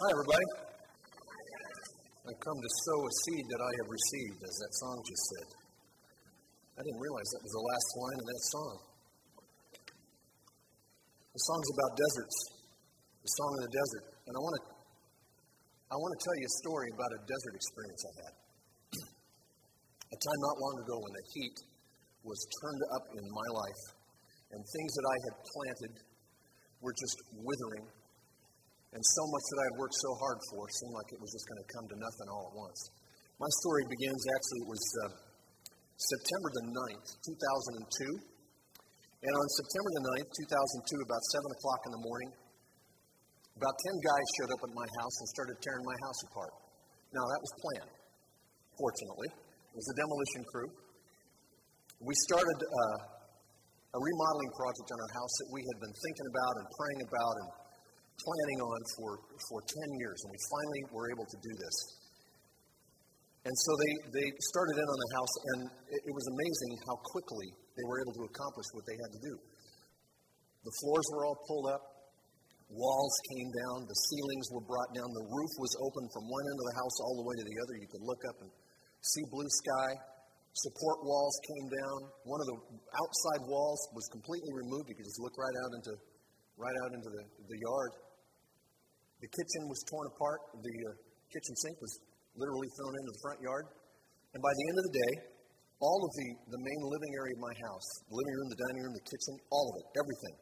Hi, everybody. I come to sow a seed that I have received, as that song just said. I didn't realize that was the last line of that song. The song's about deserts, the song of the desert. And I want to, I want to tell you a story about a desert experience I had. a time not long ago when the heat was turned up in my life, and things that I had planted were just withering and so much that I had worked so hard for seemed like it was just going to come to nothing all at once. My story begins actually, it was uh, September the 9th, 2002. And on September the 9th, 2002, about 7 o'clock in the morning, about 10 guys showed up at my house and started tearing my house apart. Now, that was planned, fortunately. It was a demolition crew. We started uh, a remodeling project on our house that we had been thinking about and praying about and planning on for, for 10 years, and we finally were able to do this. And so they, they started in on the house, and it, it was amazing how quickly they were able to accomplish what they had to do. The floors were all pulled up, walls came down, the ceilings were brought down, the roof was open from one end of the house all the way to the other. You could look up and see blue sky. Support walls came down. One of the outside walls was completely removed. You could just look right out into right out into the, the yard. The kitchen was torn apart. The uh, kitchen sink was literally thrown into the front yard. And by the end of the day, all of the, the main living area of my house, the living room, the dining room, the kitchen, all of it, everything,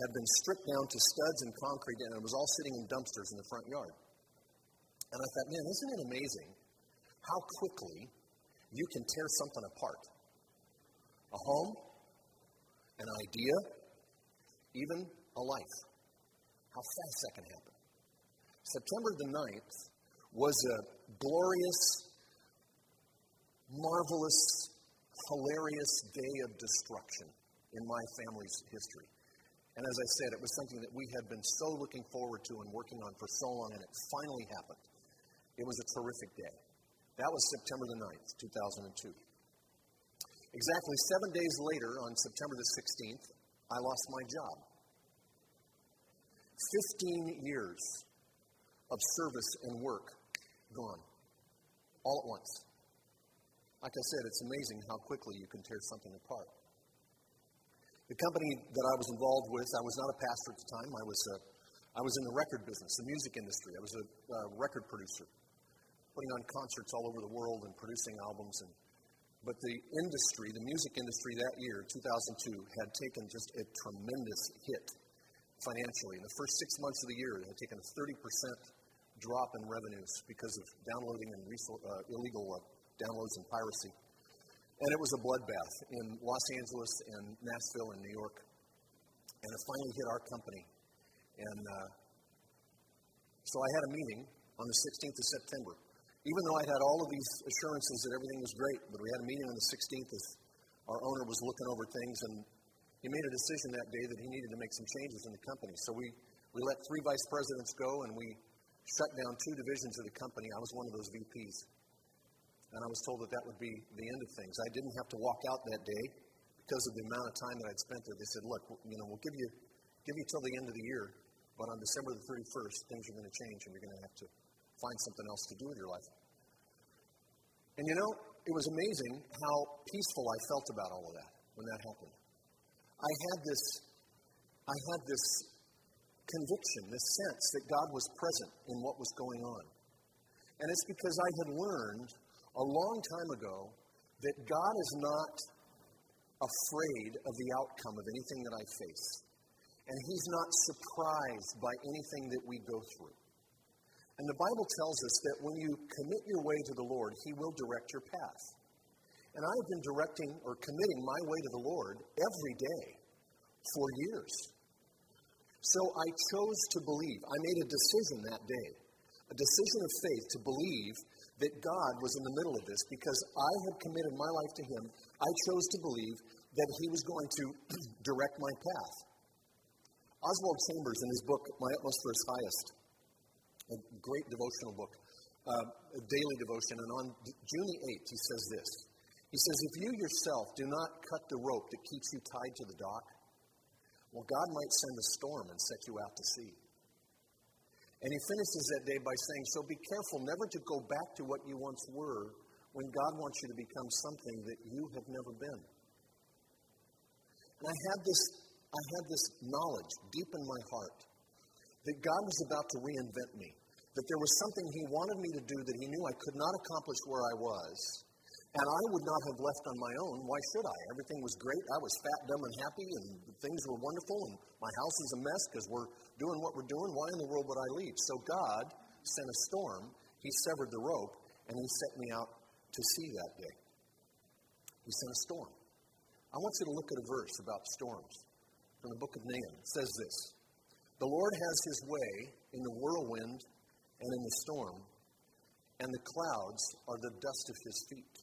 had been stripped down to studs and concrete, and it was all sitting in dumpsters in the front yard. And I thought, man, isn't it amazing how quickly you can tear something apart? A home, an idea, even a life. How fast that can happen. September the 9th was a glorious, marvelous, hilarious day of destruction in my family's history. And as I said, it was something that we had been so looking forward to and working on for so long, and it finally happened. It was a terrific day. That was September the 9th, 2002. Exactly seven days later, on September the 16th, I lost my job. 15 years of service and work gone all at once. Like I said, it's amazing how quickly you can tear something apart. The company that I was involved with, I was not a pastor at the time. I was, a, uh, I was in the record business, the music industry. I was a uh, record producer, putting on concerts all over the world and producing albums. And, but the industry, the music industry that year, 2002, had taken just a tremendous hit financially. In the first six months of the year, it had taken a 30% drop in revenues because of downloading and resor- uh, illegal uh, downloads and piracy. And it was a bloodbath in Los Angeles and Nashville and New York. And it finally hit our company. And uh, so I had a meeting on the 16th of September. Even though I had all of these assurances that everything was great, but we had a meeting on the 16th as our owner was looking over things, and he made a decision that day that he needed to make some changes in the company. So we, we let three vice presidents go, and we shut down two divisions of the company. I was one of those VPs. And I was told that that would be the end of things. I didn't have to walk out that day because of the amount of time that I'd spent there. They said, look, you know, we'll give you, give you till the end of the year, but on December the 31st, things are going to change and you're going to have to find something else to do with your life. And you know, it was amazing how peaceful I felt about all of that when that happened. I had this, I had this conviction, this sense that God was present in what was going on. And it's because I had learned a long time ago that God is not afraid of the outcome of anything that I face. And He's not surprised by anything that we go through. And the Bible tells us that when you commit your way to the Lord, He will direct your path. And I have been directing or committing my way to the Lord every day for years. So I chose to believe. I made a decision that day, a decision of faith to believe that God was in the middle of this because I had committed my life to Him. I chose to believe that He was going to direct my path. Oswald Chambers, in his book, My Utmost for His Highest, a great devotional book, uh, a daily devotion, and on June the 8th, he says this. He says, If you yourself do not cut the rope that keeps you tied to the dock, well, God might send a storm and set you out to sea. And he finishes that day by saying, So be careful never to go back to what you once were when God wants you to become something that you have never been. And I had this, I had this knowledge deep in my heart that God was about to reinvent me, that there was something He wanted me to do that He knew I could not accomplish where I was. And I would not have left on my own. Why should I? Everything was great. I was fat, dumb, and happy, and things were wonderful, and my house is a mess because we're doing what we're doing. Why in the world would I leave? So God sent a storm. He severed the rope, and He set me out to sea that day. He sent a storm. I want you to look at a verse about storms from the book of Nahum. It says this The Lord has his way in the whirlwind and in the storm, and the clouds are the dust of his feet.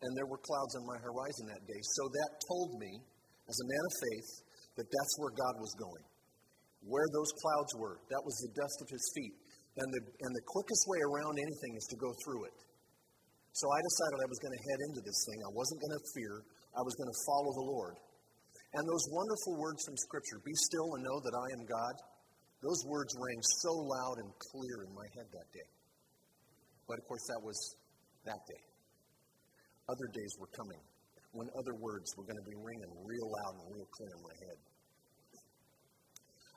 And there were clouds on my horizon that day. So that told me, as a man of faith, that that's where God was going. Where those clouds were, that was the dust of his feet. And the, and the quickest way around anything is to go through it. So I decided I was going to head into this thing. I wasn't going to fear. I was going to follow the Lord. And those wonderful words from Scripture, be still and know that I am God, those words rang so loud and clear in my head that day. But of course, that was that day. Other days were coming when other words were going to be ringing real loud and real clear in my head.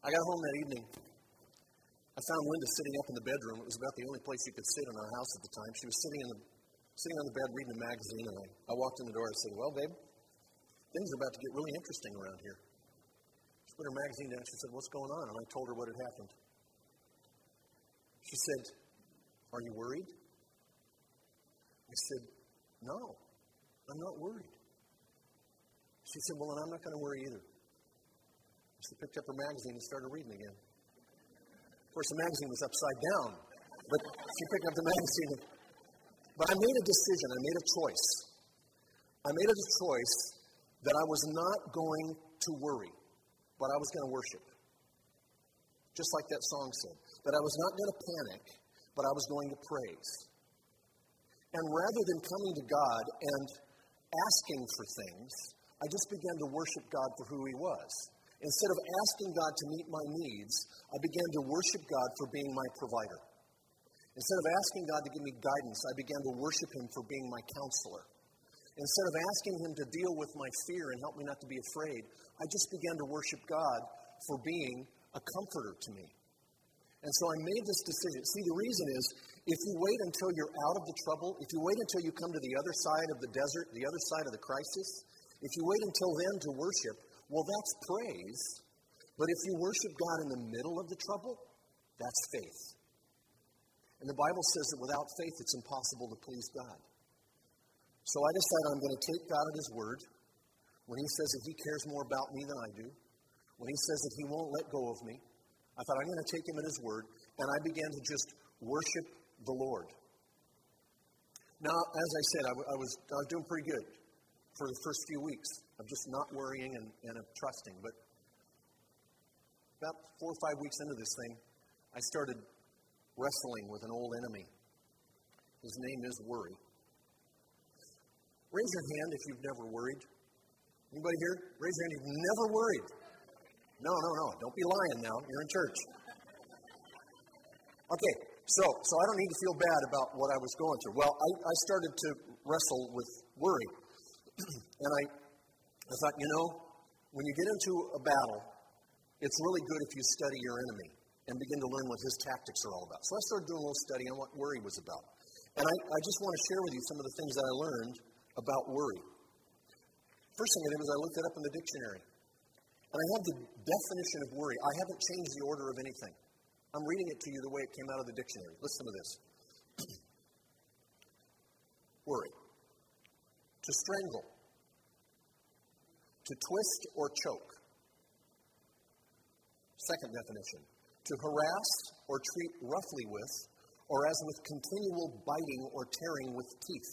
I got home that evening. I found Linda sitting up in the bedroom. It was about the only place you could sit in our house at the time. She was sitting in the sitting on the bed reading a magazine, and I, I walked in the door and said, Well, babe, things are about to get really interesting around here. She put her magazine down. She said, What's going on? And I told her what had happened. She said, Are you worried? I said, No, I'm not worried. She said, Well, then I'm not going to worry either. She picked up her magazine and started reading again. Of course, the magazine was upside down, but she picked up the magazine but I made a decision, I made a choice. I made a choice that I was not going to worry, but I was going to worship. Just like that song said. That I was not going to panic, but I was going to praise. And rather than coming to God and asking for things, I just began to worship God for who He was. Instead of asking God to meet my needs, I began to worship God for being my provider. Instead of asking God to give me guidance, I began to worship Him for being my counselor. Instead of asking Him to deal with my fear and help me not to be afraid, I just began to worship God for being a comforter to me. And so I made this decision. See, the reason is if you wait until you're out of the trouble, if you wait until you come to the other side of the desert, the other side of the crisis, if you wait until then to worship, well, that's praise. But if you worship God in the middle of the trouble, that's faith. And the Bible says that without faith, it's impossible to please God. So I decided I'm going to take God at His word when He says that He cares more about me than I do, when He says that He won't let go of me. I thought I'm going to take Him at His word, and I began to just worship the Lord. Now, as I said, I, w- I was, I was doing pretty good for the first few weeks of just not worrying and, and of trusting. But about four or five weeks into this thing, I started wrestling with an old enemy. His name is worry. Raise your hand if you've never worried. Anybody here? Raise your hand if you've never worried. No, no, no. Don't be lying now. You're in church. Okay, so so I don't need to feel bad about what I was going through. Well, I, I started to wrestle with worry. and I I thought, you know, when you get into a battle, it's really good if you study your enemy and begin to learn what his tactics are all about. So I started doing a little study on what worry was about. And I, I just want to share with you some of the things that I learned about worry. First thing I did was I looked it up in the dictionary. And I had the definition of worry. I haven't changed the order of anything. I'm reading it to you the way it came out of the dictionary. Listen to this worry. To strangle, to twist or choke. Second definition to harass or treat roughly with, or as with continual biting or tearing with teeth,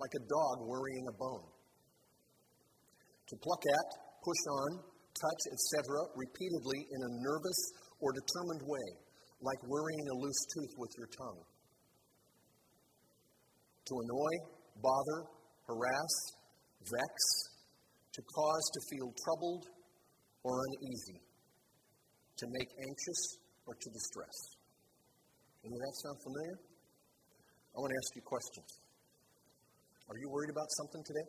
like a dog worrying a bone. To pluck at, push on, touch, etc., repeatedly in a nervous or determined way, like worrying a loose tooth with your tongue. To annoy, bother, harass, vex, to cause to feel troubled or uneasy, to make anxious or to distress. Any of that sound familiar? I want to ask you questions. Are you worried about something today?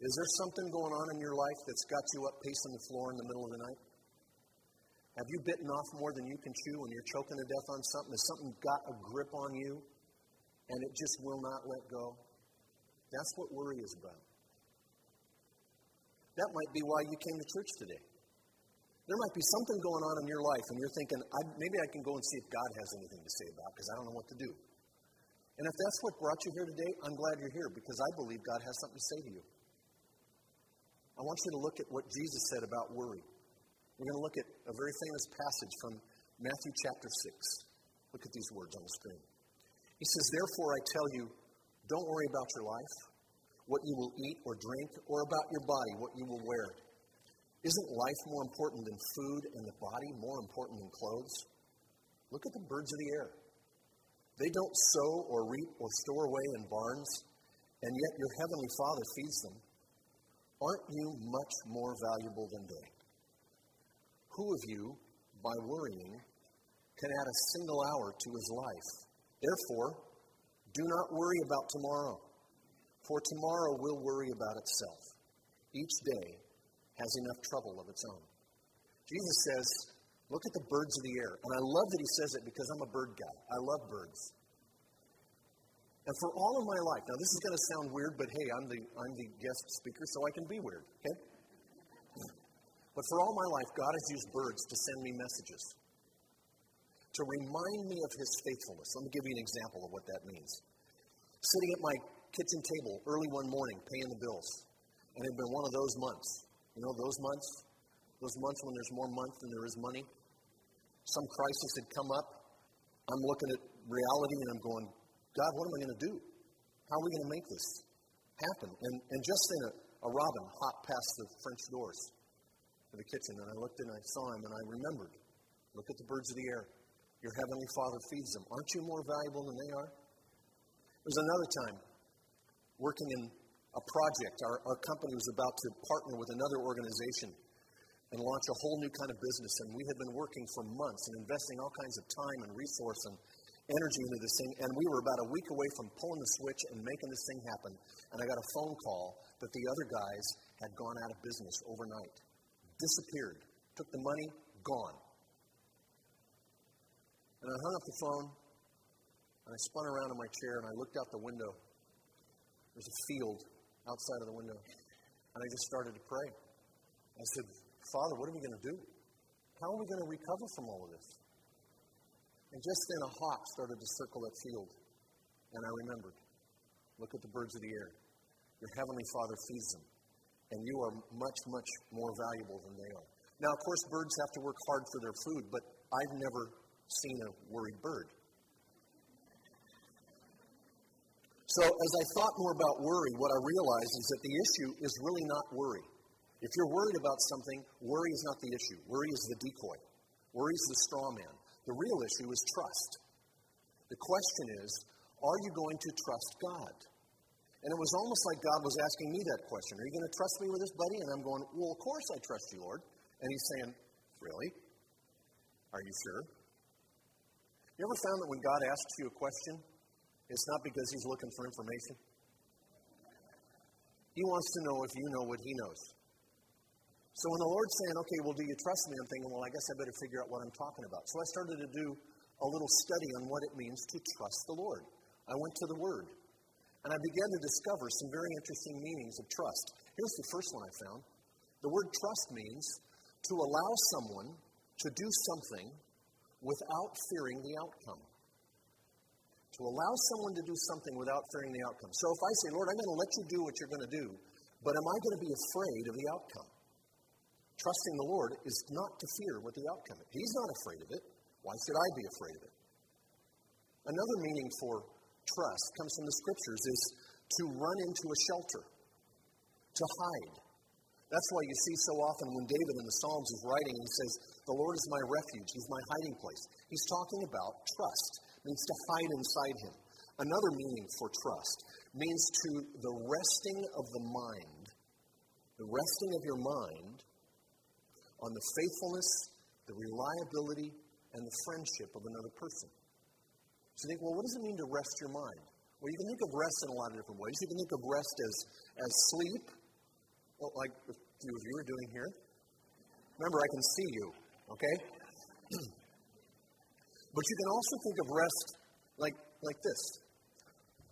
Is there something going on in your life that's got you up pacing the floor in the middle of the night? Have you bitten off more than you can chew and you're choking to death on something? Has something got a grip on you and it just will not let go? That's what worry is about. That might be why you came to church today. There might be something going on in your life, and you're thinking, I, maybe I can go and see if God has anything to say about because I don't know what to do. And if that's what brought you here today, I'm glad you're here because I believe God has something to say to you. I want you to look at what Jesus said about worry. We're going to look at a very famous passage from Matthew chapter 6. Look at these words on the screen. He says, Therefore, I tell you, don't worry about your life, what you will eat or drink, or about your body, what you will wear. Isn't life more important than food and the body more important than clothes? Look at the birds of the air. They don't sow or reap or store away in barns, and yet your heavenly Father feeds them. Aren't you much more valuable than they? Who of you, by worrying, can add a single hour to his life? Therefore, do not worry about tomorrow, for tomorrow will worry about itself. Each day has enough trouble of its own. Jesus says, Look at the birds of the air. And I love that he says it because I'm a bird guy. I love birds. And for all of my life, now this is going to sound weird, but hey, I'm the, I'm the guest speaker, so I can be weird, okay? But for all my life, God has used birds to send me messages, to remind me of His faithfulness. Let me give you an example of what that means. Sitting at my kitchen table early one morning, paying the bills, and it had been one of those months. You know, those months? Those months when there's more month than there is money. Some crisis had come up. I'm looking at reality and I'm going, God, what am I going to do? How are we going to make this happen? And, and just then, a, a robin hopped past the French doors the kitchen, and I looked and I saw him, and I remembered. Look at the birds of the air. Your heavenly Father feeds them. Aren't you more valuable than they are? There was another time working in a project. Our, our company was about to partner with another organization and launch a whole new kind of business. And we had been working for months and investing all kinds of time and resource and energy into this thing. And we were about a week away from pulling the switch and making this thing happen. And I got a phone call that the other guys had gone out of business overnight disappeared. Took the money, gone. And I hung up the phone, and I spun around in my chair, and I looked out the window. There's a field outside of the window. And I just started to pray. I said, Father, what are we going to do? How are we going to recover from all of this? And just then a hawk started to circle that field. And I remembered look at the birds of the air. Your heavenly Father feeds them and you are much, much more valuable than they are. Now, of course, birds have to work hard for their food, but I've never seen a worried bird. So, as I thought more about worry, what I realized is that the issue is really not worry. If you're worried about something, worry is not the issue. Worry is the decoy. Worry is the straw man. The real issue is trust. The question is, are you going to trust God? And it was almost like God was asking me that question Are you going to trust me with this, buddy? And I'm going, Well, of course I trust you, Lord. And He's saying, Really? Are you sure? You ever found that when God asks you a question, it's not because He's looking for information? He wants to know if you know what He knows. So when the Lord's saying, Okay, well, do you trust me? I'm thinking, Well, I guess I better figure out what I'm talking about. So I started to do a little study on what it means to trust the Lord. I went to the Word. And I began to discover some very interesting meanings of trust. Here's the first one I found the word trust means to allow someone to do something without fearing the outcome. To allow someone to do something without fearing the outcome. So if I say, Lord, I'm going to let you do what you're going to do, but am I going to be afraid of the outcome? Trusting the Lord is not to fear what the outcome is. He's not afraid of it. Why should I be afraid of it? Another meaning for trust comes from the scriptures is to run into a shelter, to hide. That's why you see so often when David in the Psalms is writing, he says, The Lord is my refuge, He's my hiding place. He's talking about trust, means to hide inside Him. Another meaning for trust means to the resting of the mind, the resting of your mind on the faithfulness the reliability and the friendship of another person. So you think, well, what does it mean to rest your mind? Well, you can think of rest in a lot of different ways. You can think of rest as, as sleep, well, like a few of you are doing here. Remember, I can see you, okay? but you can also think of rest like, like this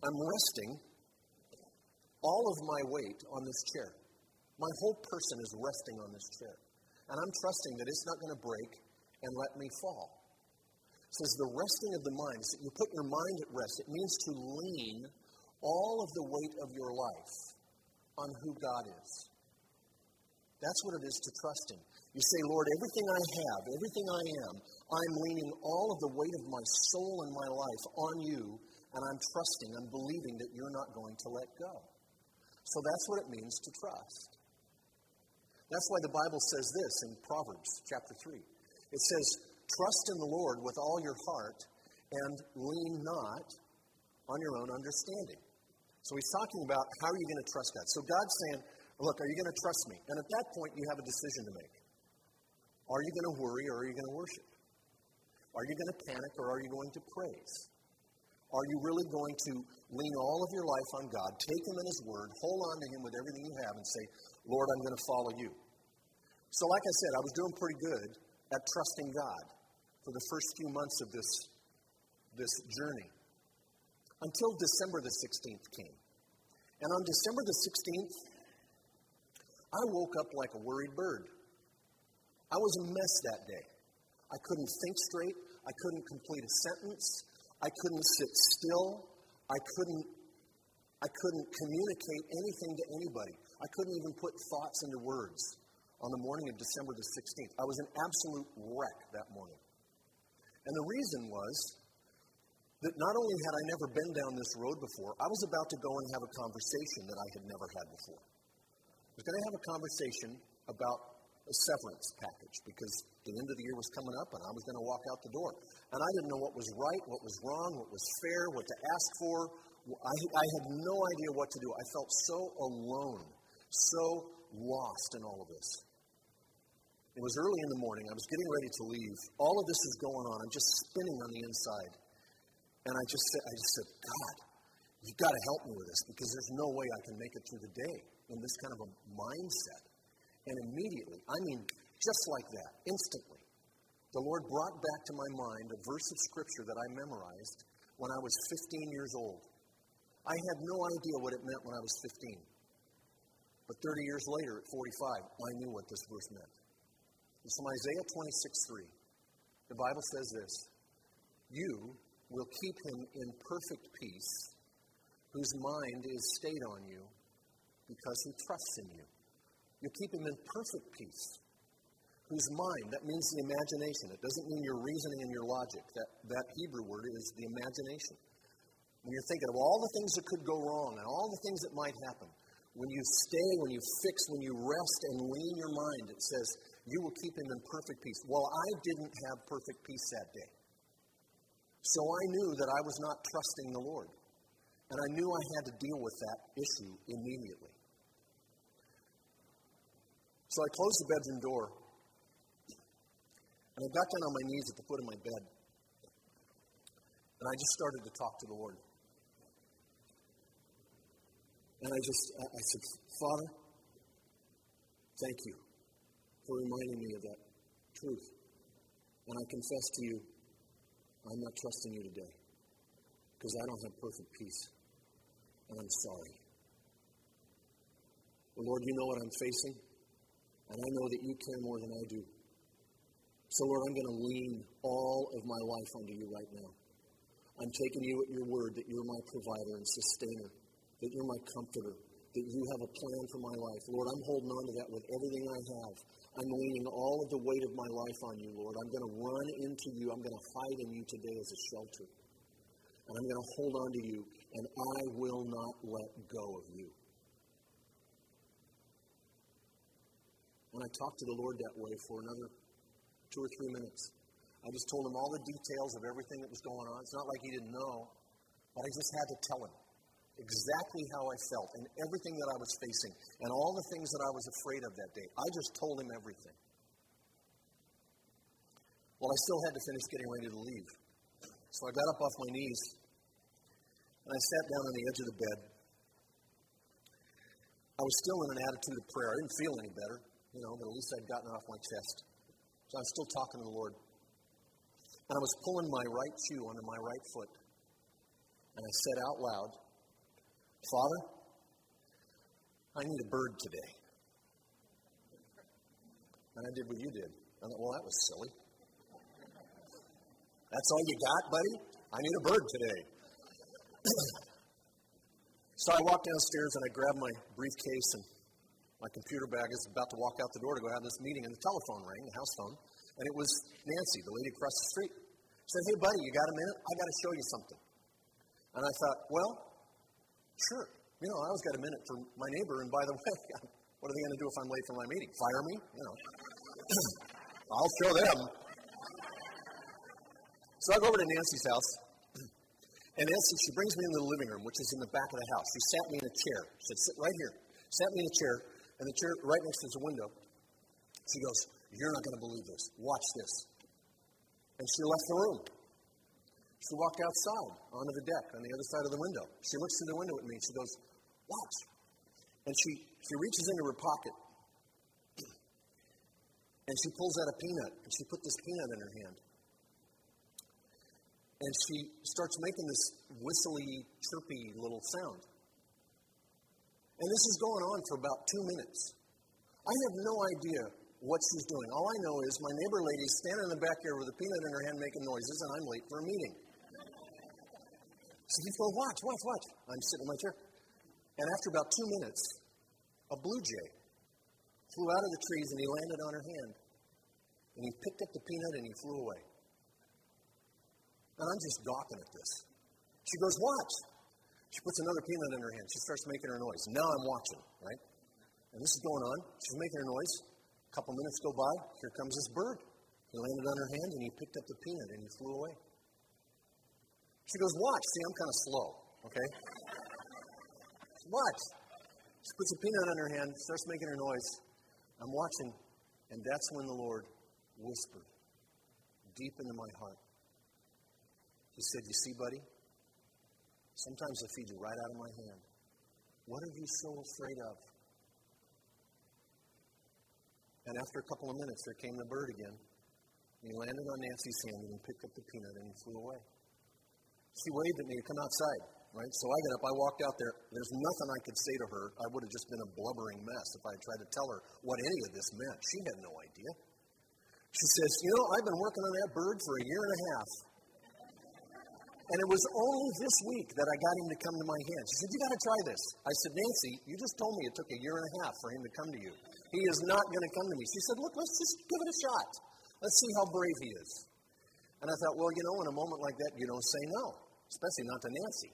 I'm resting all of my weight on this chair. My whole person is resting on this chair. And I'm trusting that it's not going to break and let me fall. Says the resting of the mind is that you put your mind at rest. It means to lean all of the weight of your life on who God is. That's what it is to trust Him. You say, Lord, everything I have, everything I am, I'm leaning all of the weight of my soul and my life on you, and I'm trusting, I'm believing that you're not going to let go. So that's what it means to trust. That's why the Bible says this in Proverbs chapter 3. It says, Trust in the Lord with all your heart and lean not on your own understanding. So he's talking about how are you going to trust God? So God's saying, Look, are you going to trust me? And at that point, you have a decision to make. Are you going to worry or are you going to worship? Are you going to panic or are you going to praise? Are you really going to lean all of your life on God, take Him in His Word, hold on to Him with everything you have, and say, Lord, I'm going to follow you? So, like I said, I was doing pretty good at trusting God for the first few months of this, this journey until December the 16th came. And on December the 16th, I woke up like a worried bird. I was a mess that day. I couldn't think straight. I couldn't complete a sentence. I couldn't sit still. I couldn't, I couldn't communicate anything to anybody. I couldn't even put thoughts into words on the morning of December the 16th. I was an absolute wreck that morning. And the reason was that not only had I never been down this road before, I was about to go and have a conversation that I had never had before. I was going to have a conversation about a severance package because the end of the year was coming up and I was going to walk out the door. And I didn't know what was right, what was wrong, what was fair, what to ask for. I, I had no idea what to do. I felt so alone, so lost in all of this. It was early in the morning. I was getting ready to leave. All of this is going on. I'm just spinning on the inside. And I just said, I just said, God, you've got to help me with this because there's no way I can make it through the day in this kind of a mindset. And immediately, I mean, just like that, instantly, the Lord brought back to my mind a verse of Scripture that I memorized when I was 15 years old. I had no idea what it meant when I was 15. But 30 years later, at 45, I knew what this verse meant. It's from Isaiah 26 3. The Bible says this You will keep him in perfect peace, whose mind is stayed on you, because he trusts in you. You keep him in perfect peace. Whose mind, that means the imagination. It doesn't mean your reasoning and your logic. That, that Hebrew word is the imagination. When you're thinking of all the things that could go wrong and all the things that might happen, when you stay, when you fix, when you rest and lean your mind, it says, you will keep him in perfect peace. Well, I didn't have perfect peace that day. So I knew that I was not trusting the Lord. And I knew I had to deal with that issue immediately. So I closed the bedroom door. And I got down on my knees at the foot of my bed. And I just started to talk to the Lord. And I just, I said, Father, thank you for reminding me of that truth. And I confess to you, I'm not trusting you today because I don't have perfect peace. And I'm sorry. But Lord, you know what I'm facing. And I know that you care more than I do. So, Lord, I'm going to lean all of my life onto you right now. I'm taking you at your word that you're my provider and sustainer, that you're my comforter, that you have a plan for my life. Lord, I'm holding on to that with everything I have. I'm leaning all of the weight of my life on you, Lord. I'm going to run into you. I'm going to hide in you today as a shelter. And I'm going to hold on to you, and I will not let go of you. when I talked to the Lord that way for another two or three minutes. I just told him all the details of everything that was going on. It's not like he didn't know, but I just had to tell him exactly how I felt and everything that I was facing and all the things that I was afraid of that day. I just told him everything. Well, I still had to finish getting ready to leave. So I got up off my knees and I sat down on the edge of the bed. I was still in an attitude of prayer. I didn't feel any better, you know, but at least I'd gotten off my chest. So I was still talking to the Lord. And I was pulling my right shoe under my right foot. And I said out loud, Father, I need a bird today. And I did what you did. I thought, well, that was silly. That's all you got, buddy? I need a bird today. so I walked downstairs and I grabbed my briefcase and my computer bag. I was about to walk out the door to go have this meeting, and the telephone rang, the house phone, and it was Nancy, the lady across the street. She said, Hey, buddy, you got a minute? I got to show you something. And I thought, well, sure. You know, I always got a minute for my neighbor, and by the way, what are they going to do if I'm late for my meeting? Fire me? You know. I'll show them. So I go over to Nancy's house, and Nancy, she brings me into the living room, which is in the back of the house. She sat me in a chair. She said, sit right here. Sat me in a chair, and the chair right next to the window. She goes, You're not going to believe this. Watch this. And she left the room. She walked outside onto the deck on the other side of the window. She looks through the window at me and she goes, Watch. And she, she reaches into her pocket and she pulls out a peanut and she put this peanut in her hand. And she starts making this whistly, chirpy little sound. And this is going on for about two minutes. I have no idea what she's doing. All I know is my neighbor lady's standing in the backyard with a peanut in her hand making noises, and I'm late for a meeting. So he's going, watch, watch, watch. I'm sitting in my chair. And after about two minutes, a blue jay flew out of the trees and he landed on her hand. And he picked up the peanut and he flew away. And I'm just gawking at this. She goes, Watch. She puts another peanut in her hand. She starts making her noise. Now I'm watching, right? And this is going on. She's making her noise. A couple minutes go by. Here comes this bird. He landed on her hand and he picked up the peanut and he flew away. She goes, Watch. See, I'm kind of slow, okay? Watch. She puts a peanut on her hand, starts making her noise. I'm watching, and that's when the Lord whispered deep into my heart. He said, You see, buddy, sometimes I feed you right out of my hand. What are you so afraid of? And after a couple of minutes, there came the bird again. And he landed on Nancy's hand and picked up the peanut and he flew away. She waved at me to come outside, right? So I got up, I walked out there. There's nothing I could say to her. I would have just been a blubbering mess if I had tried to tell her what any of this meant. She had no idea. She says, You know, I've been working on that bird for a year and a half. And it was only this week that I got him to come to my hand. She said, You got to try this. I said, Nancy, you just told me it took a year and a half for him to come to you. He is not going to come to me. She said, Look, let's just give it a shot. Let's see how brave he is. And I thought, Well, you know, in a moment like that, you don't say no, especially not to Nancy.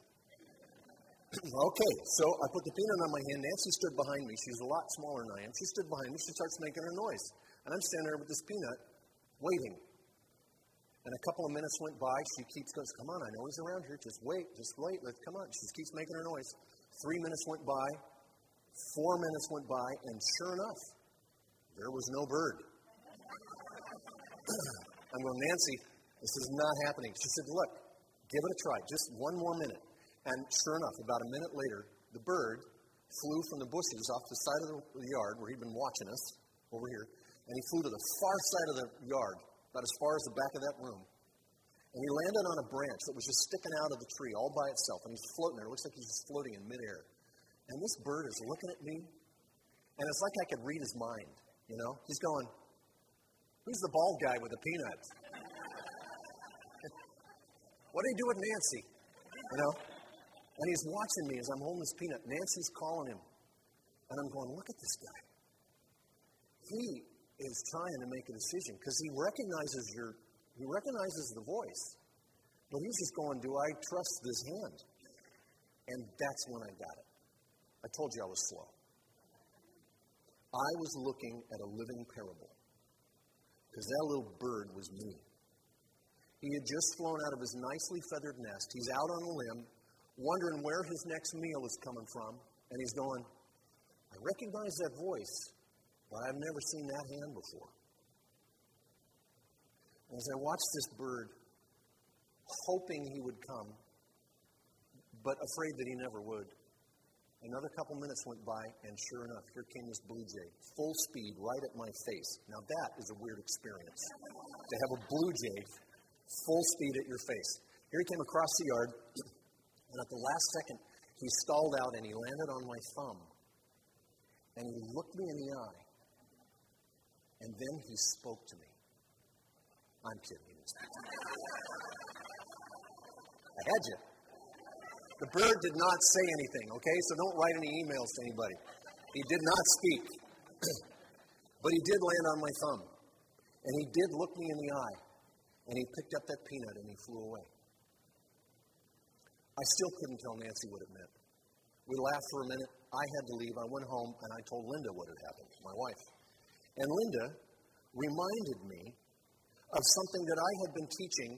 okay, so I put the peanut on my hand. Nancy stood behind me. She's a lot smaller than I am. She stood behind me. She starts making her noise. And I'm standing there with this peanut, waiting. And a couple of minutes went by. She keeps goes, Come on, I know he's around here. Just wait, just wait. Let's come on. She keeps making her noise. Three minutes went by. Four minutes went by, and sure enough, there was no bird. I'm going, Nancy, this is not happening. She said, Look, give it a try. Just one more minute. And sure enough, about a minute later, the bird flew from the bushes off the side of the yard where he'd been watching us over here, and he flew to the far side of the yard about as far as the back of that room. And he landed on a branch that was just sticking out of the tree all by itself. And he's floating there. It looks like he's just floating in midair. And this bird is looking at me. And it's like I could read his mind. You know? He's going, Who's the bald guy with the peanuts? What do he do with Nancy? You know? And he's watching me as I'm holding this peanut. Nancy's calling him. And I'm going, Look at this guy. He is trying to make a decision because he recognizes your he recognizes the voice. But he's just going, Do I trust this hand? And that's when I got it. I told you I was slow. I was looking at a living parable because that little bird was me. He had just flown out of his nicely feathered nest. He's out on a limb, wondering where his next meal is coming from, and he's going, I recognize that voice, but I've never seen that hand before. And as I watched this bird, hoping he would come, but afraid that he never would, Another couple minutes went by, and sure enough, here came this blue jay, full speed, right at my face. Now, that is a weird experience to have a blue jay full speed at your face. Here he came across the yard, and at the last second, he stalled out and he landed on my thumb. And he looked me in the eye, and then he spoke to me. I'm kidding. I had you. The bird did not say anything, okay? So don't write any emails to anybody. He did not speak. but he did land on my thumb. And he did look me in the eye. And he picked up that peanut and he flew away. I still couldn't tell Nancy what it meant. We laughed for a minute. I had to leave. I went home and I told Linda what had happened, my wife. And Linda reminded me of something that I had been teaching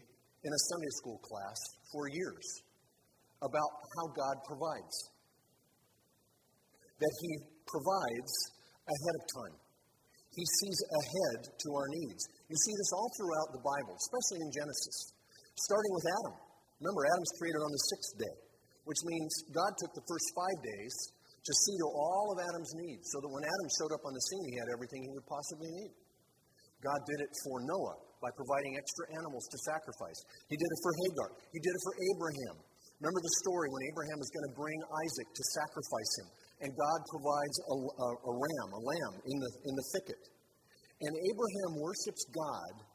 in a Sunday school class for years about how God provides. That He provides ahead of time. He sees ahead to our needs. You see this all throughout the Bible, especially in Genesis, starting with Adam. Remember, Adam's created on the sixth day, which means God took the first five days to see to all of Adam's needs, so that when Adam showed up on the scene, he had everything he would possibly need. God did it for Noah by providing extra animals to sacrifice. He did it for Hagar. He did it for Abraham. Remember the story when Abraham is going to bring Isaac to sacrifice him, and God provides a, a, a ram, a lamb, in the, in the thicket. And Abraham worships God,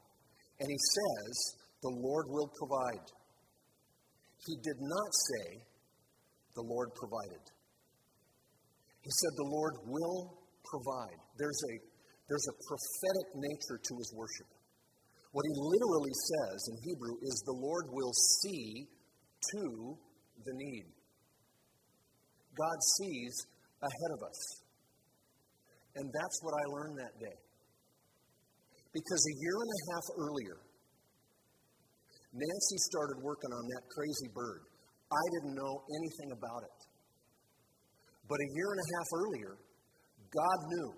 and he says, The Lord will provide. He did not say, The Lord provided. He said, The Lord will provide. There's a, there's a prophetic nature to his worship. What he literally says in Hebrew is, The Lord will see to the need. God sees ahead of us. And that's what I learned that day. Because a year and a half earlier, Nancy started working on that crazy bird. I didn't know anything about it. But a year and a half earlier, God knew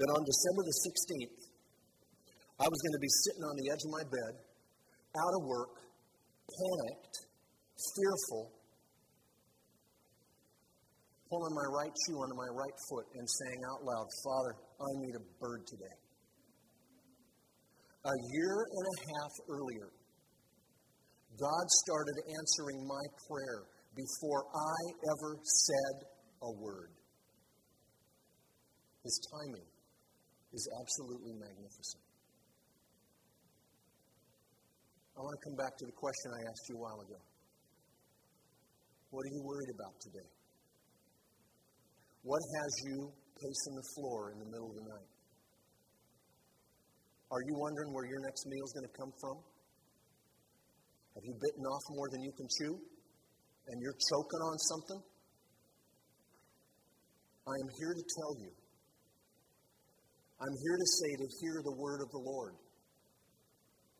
that on December the 16th, I was going to be sitting on the edge of my bed, out of work, panicked, fearful, pulling my right shoe onto my right foot and saying out loud, Father, I need a bird today. A year and a half earlier, God started answering my prayer before I ever said a word. His timing is absolutely magnificent. I want to come back to the question I asked you a while ago. What are you worried about today? What has you pacing the floor in the middle of the night? Are you wondering where your next meal is going to come from? Have you bitten off more than you can chew? And you're choking on something? I am here to tell you. I'm here to say to hear the word of the Lord.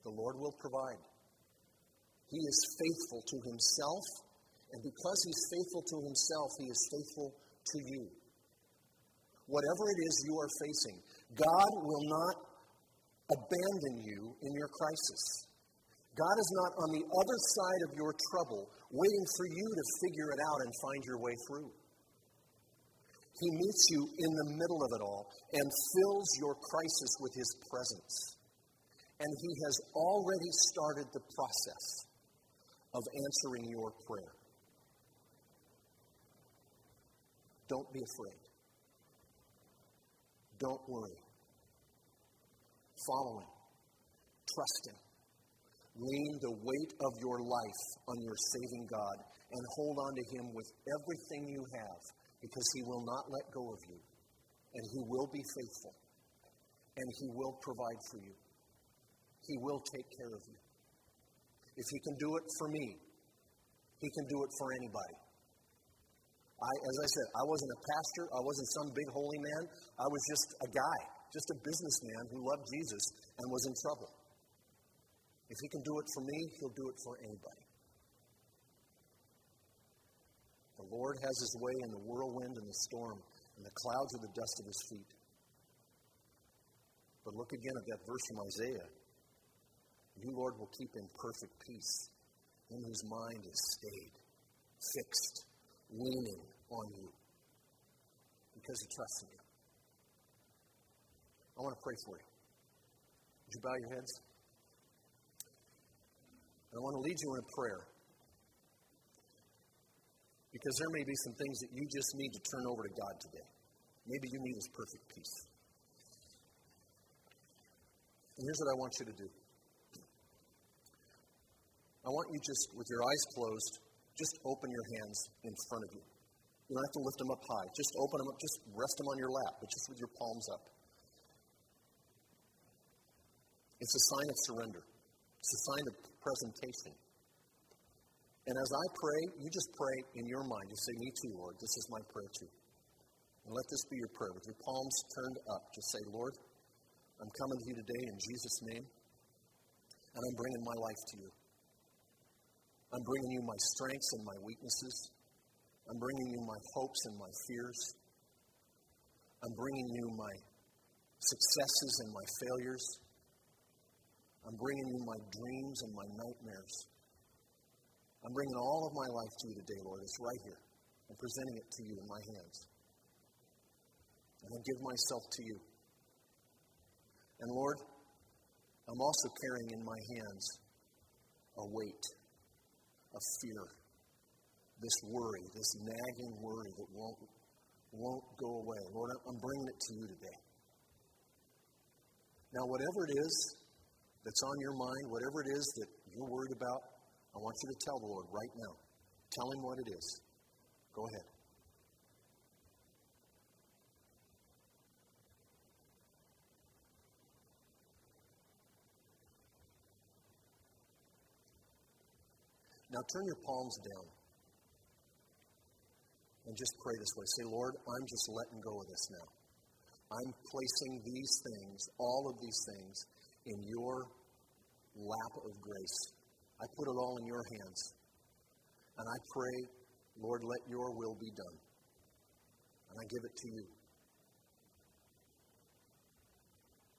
The Lord will provide. He is faithful to himself and because he's faithful to himself, he is faithful to you. Whatever it is you are facing, God will not abandon you in your crisis. God is not on the other side of your trouble waiting for you to figure it out and find your way through. He meets you in the middle of it all and fills your crisis with His presence. And He has already started the process of answering your prayer. Don't be afraid. Don't worry. Follow Him. Trust Him. Lean the weight of your life on your saving God and hold on to Him with everything you have because He will not let go of you and He will be faithful and He will provide for you. He will take care of you. If He can do it for me, He can do it for anybody. I, as I said, I wasn't a pastor. I wasn't some big holy man. I was just a guy, just a businessman who loved Jesus and was in trouble. If he can do it for me, he'll do it for anybody. The Lord has his way in the whirlwind and the storm, and the clouds are the dust of his feet. But look again at that verse from Isaiah. You, Lord, will keep in perfect peace in whose mind is stayed, fixed, leaning on you because he trusts in you. Pray for you. Would you bow your heads? And I want to lead you in a prayer. Because there may be some things that you just need to turn over to God today. Maybe you need His perfect peace. And here's what I want you to do I want you just, with your eyes closed, just open your hands in front of you. You don't have to lift them up high. Just open them up, just rest them on your lap, but just with your palms up. It's a sign of surrender, it's a sign of presentation. And as I pray, you just pray in your mind. You say, Me too, Lord. This is my prayer too. And let this be your prayer. With your palms turned up, just say, Lord, I'm coming to you today in Jesus' name, and I'm bringing my life to you. I'm bringing you my strengths and my weaknesses. I'm bringing you my hopes and my fears. I'm bringing you my successes and my failures. I'm bringing you my dreams and my nightmares. I'm bringing all of my life to you today, Lord. It's right here. I'm presenting it to you in my hands. And I give myself to you. And Lord, I'm also carrying in my hands a weight of fear, this worry, this nagging worry that won't, won't go away. Lord, I'm bringing it to you today. Now, whatever it is that's on your mind, whatever it is that you're worried about, I want you to tell the Lord right now. Tell him what it is. Go ahead. Now turn your palms down and just pray this way. Say, Lord, I'm just letting go of this now. I'm placing these things, all of these things, in your lap of grace. I put it all in your hands. And I pray, Lord, let your will be done. And I give it to you.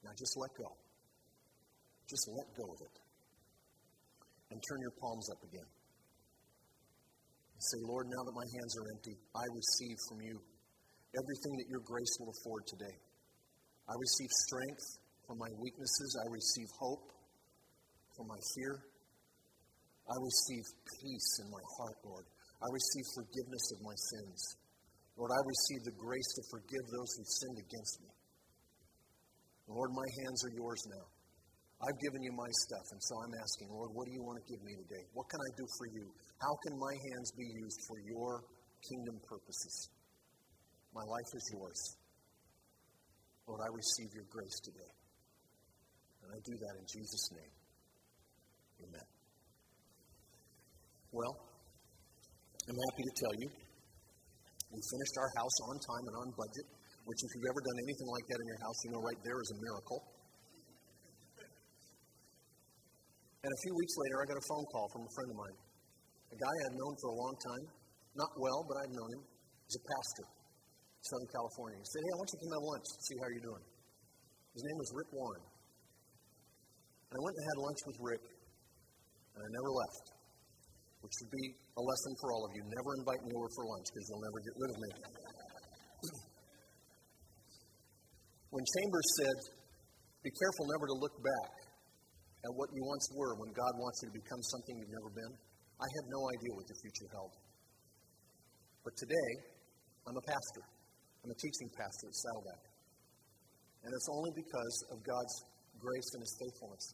Now just let go. Just let go of it. And turn your palms up again. Say, Lord, now that my hands are empty, I receive from you everything that your grace will afford today. I receive strength from my weaknesses. I receive hope from my fear. I receive peace in my heart, Lord. I receive forgiveness of my sins. Lord, I receive the grace to forgive those who sinned against me. Lord, my hands are yours now. I've given you my stuff, and so I'm asking, Lord, what do you want to give me today? What can I do for you? How can my hands be used for your kingdom purposes? My life is yours. Lord, I receive your grace today. And I do that in Jesus' name. Amen. Well, I'm happy to tell you we finished our house on time and on budget, which, if you've ever done anything like that in your house, you know right there is a miracle. And a few weeks later, I got a phone call from a friend of mine, a guy I had known for a long time, not well, but I'd known him. He's a pastor, Southern California. He said, Hey, I want you to come have lunch, see how you're doing. His name was Rick Warren. And I went and had lunch with Rick, and I never left, which would be a lesson for all of you. Never invite me over for lunch because you'll never get rid of me. when Chambers said, Be careful never to look back at what you once were when God wants you to become something you've never been, I had no idea what the future held. But today, I'm a pastor. I'm a teaching pastor at Saddleback. And it's only because of God's grace and His faithfulness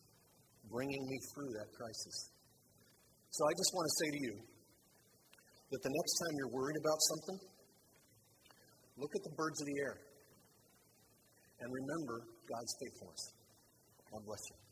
bringing me through that crisis. So I just want to say to you that the next time you're worried about something, look at the birds of the air and remember God's faithfulness. God bless you.